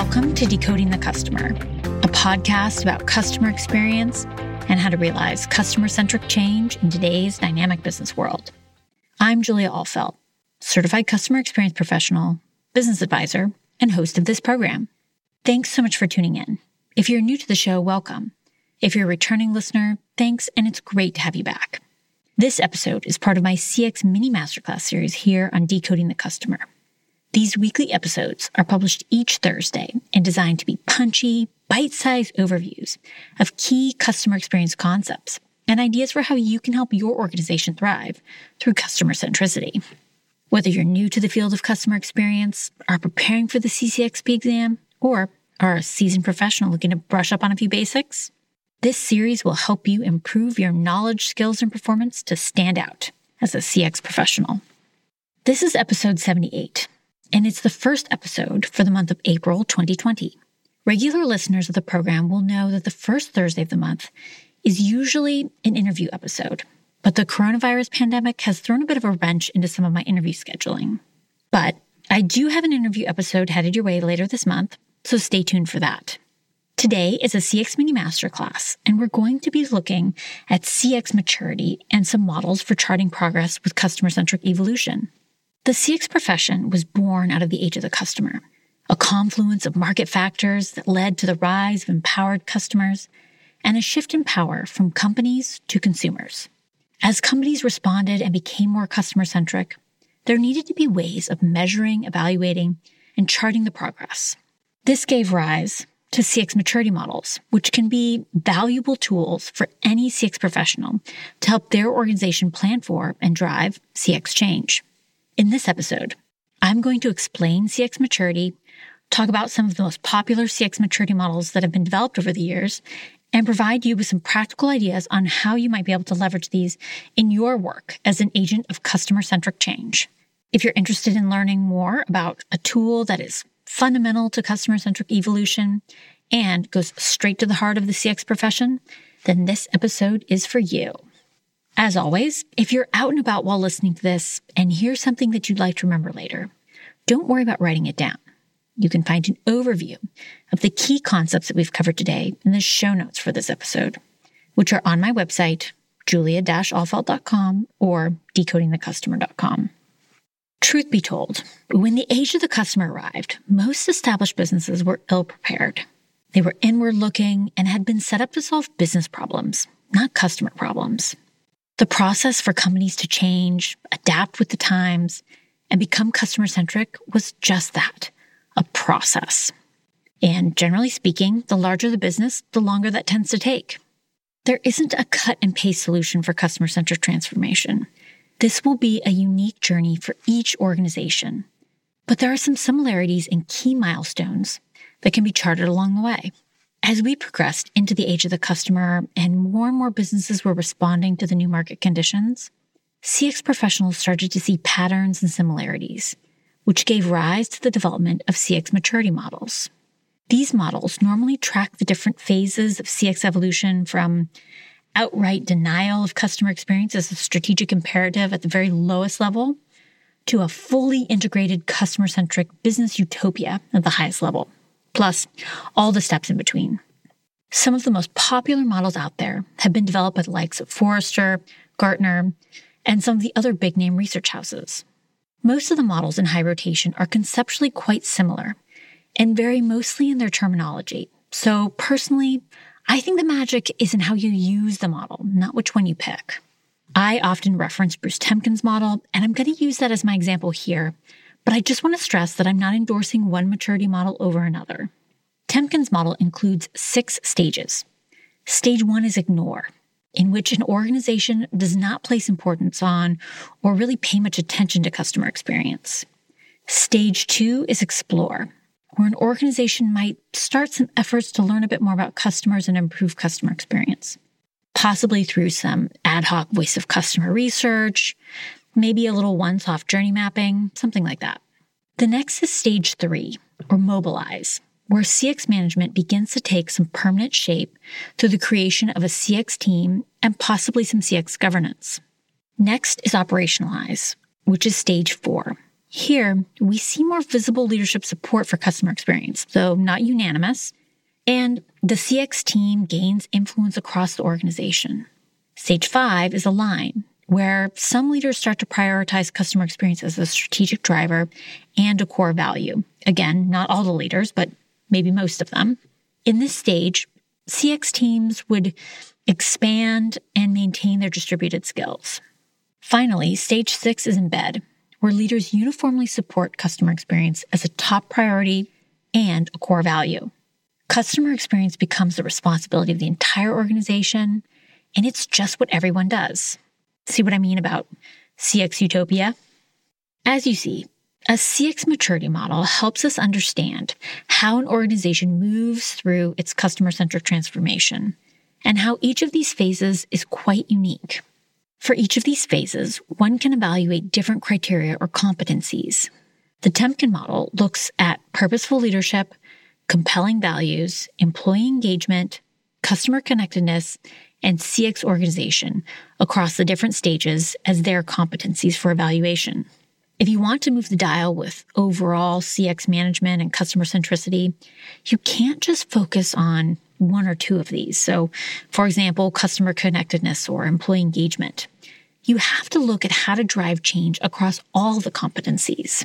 Welcome to Decoding the Customer, a podcast about customer experience and how to realize customer centric change in today's dynamic business world. I'm Julia Ahlfeldt, certified customer experience professional, business advisor, and host of this program. Thanks so much for tuning in. If you're new to the show, welcome. If you're a returning listener, thanks, and it's great to have you back. This episode is part of my CX mini masterclass series here on Decoding the Customer. These weekly episodes are published each Thursday and designed to be punchy, bite sized overviews of key customer experience concepts and ideas for how you can help your organization thrive through customer centricity. Whether you're new to the field of customer experience, are preparing for the CCXP exam, or are a seasoned professional looking to brush up on a few basics, this series will help you improve your knowledge, skills, and performance to stand out as a CX professional. This is episode 78 and it's the first episode for the month of April 2020. Regular listeners of the program will know that the first Thursday of the month is usually an interview episode, but the coronavirus pandemic has thrown a bit of a wrench into some of my interview scheduling. But I do have an interview episode headed your way later this month, so stay tuned for that. Today is a CX Mini Masterclass, and we're going to be looking at CX maturity and some models for charting progress with customer centric evolution. The CX profession was born out of the age of the customer, a confluence of market factors that led to the rise of empowered customers and a shift in power from companies to consumers. As companies responded and became more customer centric, there needed to be ways of measuring, evaluating, and charting the progress. This gave rise to CX maturity models, which can be valuable tools for any CX professional to help their organization plan for and drive CX change. In this episode, I'm going to explain CX maturity, talk about some of the most popular CX maturity models that have been developed over the years, and provide you with some practical ideas on how you might be able to leverage these in your work as an agent of customer centric change. If you're interested in learning more about a tool that is fundamental to customer centric evolution and goes straight to the heart of the CX profession, then this episode is for you. As always, if you're out and about while listening to this and hear something that you'd like to remember later, don't worry about writing it down. You can find an overview of the key concepts that we've covered today in the show notes for this episode, which are on my website, julia-ahlfeldt.com or decodingthecustomer.com. Truth be told, when the age of the customer arrived, most established businesses were ill prepared. They were inward looking and had been set up to solve business problems, not customer problems. The process for companies to change, adapt with the times, and become customer centric was just that a process. And generally speaking, the larger the business, the longer that tends to take. There isn't a cut and paste solution for customer centric transformation. This will be a unique journey for each organization. But there are some similarities and key milestones that can be charted along the way. As we progressed into the age of the customer and more and more businesses were responding to the new market conditions, CX professionals started to see patterns and similarities, which gave rise to the development of CX maturity models. These models normally track the different phases of CX evolution from outright denial of customer experience as a strategic imperative at the very lowest level to a fully integrated customer centric business utopia at the highest level plus all the steps in between. Some of the most popular models out there have been developed by the likes of Forrester, Gartner, and some of the other big name research houses. Most of the models in high rotation are conceptually quite similar and vary mostly in their terminology. So personally, I think the magic is in how you use the model, not which one you pick. I often reference Bruce Temkin's model, and I'm going to use that as my example here but I just want to stress that I'm not endorsing one maturity model over another. Temkin's model includes six stages. Stage one is ignore, in which an organization does not place importance on or really pay much attention to customer experience. Stage two is explore, where an organization might start some efforts to learn a bit more about customers and improve customer experience, possibly through some ad hoc voice of customer research, maybe a little one off journey mapping, something like that. The next is stage three, or mobilize, where CX management begins to take some permanent shape through the creation of a CX team and possibly some CX governance. Next is operationalize, which is stage four, Here, we see more visible leadership support for customer experience, though not unanimous, and the CX team gains influence across the organization. Stage five is align, where some leaders start to prioritize customer experience as a strategic driver and a core value. Again, not all the leaders, but maybe most of them. In this stage, CX teams would expand and maintain their distributed skills. Finally, stage six is embed, where leaders uniformly support customer experience as a top priority and a core value. Customer experience becomes the responsibility of the entire organization, and it's just what everyone does. See what I mean about CX utopia? As you see, a CX maturity model helps us understand how an organization moves through its customer centric transformation and how each of these phases is quite unique. For each of these phases, one can evaluate different criteria or competencies. The Temkin model looks at purposeful leadership, compelling values, employee engagement, customer connectedness, and CX organization across the different stages as their competencies for evaluation. If you want to move the dial with overall CX management and customer centricity, you can't just focus on one or two of these. So, for example, customer connectedness or employee engagement. You have to look at how to drive change across all the competencies.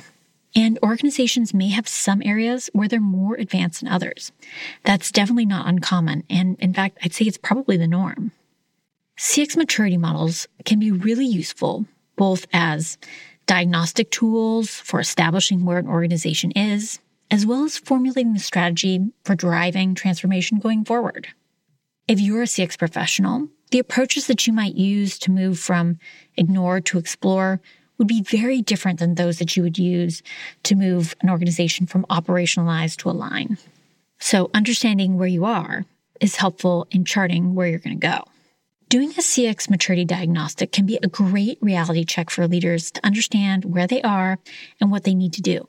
And organizations may have some areas where they're more advanced than others. That's definitely not uncommon. And in fact, I'd say it's probably the norm. CX maturity models can be really useful both as diagnostic tools for establishing where an organization is, as well as formulating the strategy for driving transformation going forward. If you're a CX professional, the approaches that you might use to move from ignore to explore would be very different than those that you would use to move an organization from operationalize to align. So, understanding where you are is helpful in charting where you're going to go. Doing a CX maturity diagnostic can be a great reality check for leaders to understand where they are and what they need to do.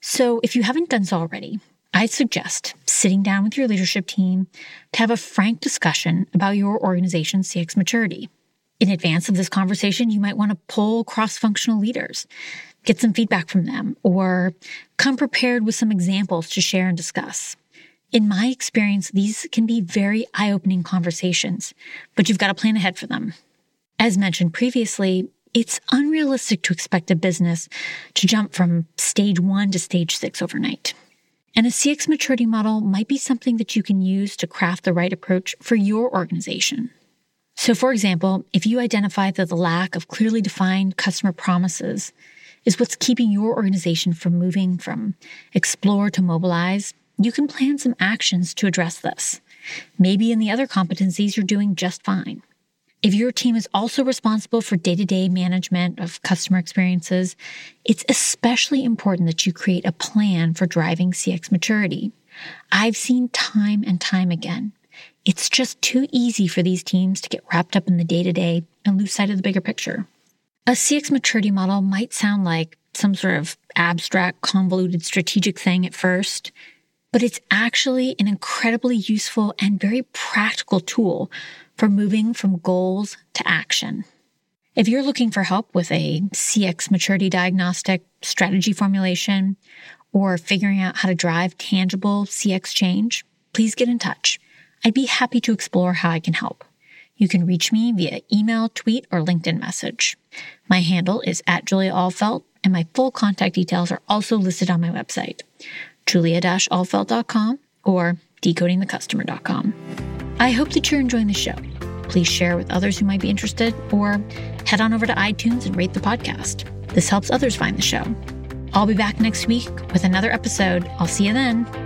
So, if you haven't done so already, I suggest sitting down with your leadership team to have a frank discussion about your organization's CX maturity. In advance of this conversation, you might want to pull cross functional leaders, get some feedback from them, or come prepared with some examples to share and discuss. In my experience, these can be very eye opening conversations, but you've got to plan ahead for them. As mentioned previously, it's unrealistic to expect a business to jump from stage one to stage six overnight. And a CX maturity model might be something that you can use to craft the right approach for your organization. So, for example, if you identify that the lack of clearly defined customer promises is what's keeping your organization from moving from explore to mobilize, you can plan some actions to address this. Maybe in the other competencies, you're doing just fine. If your team is also responsible for day to day management of customer experiences, it's especially important that you create a plan for driving CX maturity. I've seen time and time again it's just too easy for these teams to get wrapped up in the day to day and lose sight of the bigger picture. A CX maturity model might sound like some sort of abstract, convoluted strategic thing at first, but it's actually an incredibly useful and very practical tool for moving from goals to action. If you're looking for help with a CX maturity diagnostic strategy formulation or figuring out how to drive tangible CX change, please get in touch. I'd be happy to explore how I can help. You can reach me via email, tweet, or LinkedIn message. My handle is at Julia Ahlfeldt, and my full contact details are also listed on my website, julia-ahlfeldt.com or decodingthecustomer.com. I hope that you're enjoying the show. Please share with others who might be interested, or head on over to iTunes and rate the podcast. This helps others find the show. I'll be back next week with another episode. I'll see you then.